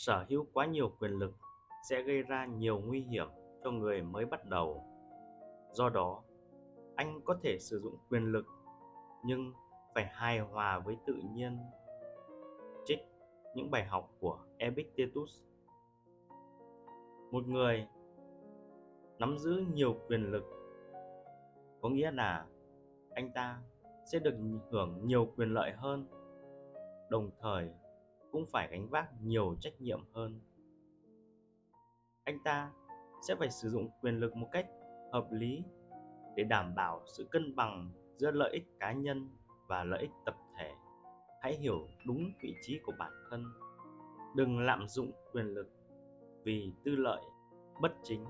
sở hữu quá nhiều quyền lực sẽ gây ra nhiều nguy hiểm cho người mới bắt đầu. Do đó, anh có thể sử dụng quyền lực nhưng phải hài hòa với tự nhiên. Trích những bài học của epictetus. Một người nắm giữ nhiều quyền lực, có nghĩa là anh ta sẽ được hưởng nhiều quyền lợi hơn. Đồng thời cũng phải gánh vác nhiều trách nhiệm hơn. Anh ta sẽ phải sử dụng quyền lực một cách hợp lý để đảm bảo sự cân bằng giữa lợi ích cá nhân và lợi ích tập thể. Hãy hiểu đúng vị trí của bản thân. Đừng lạm dụng quyền lực vì tư lợi bất chính.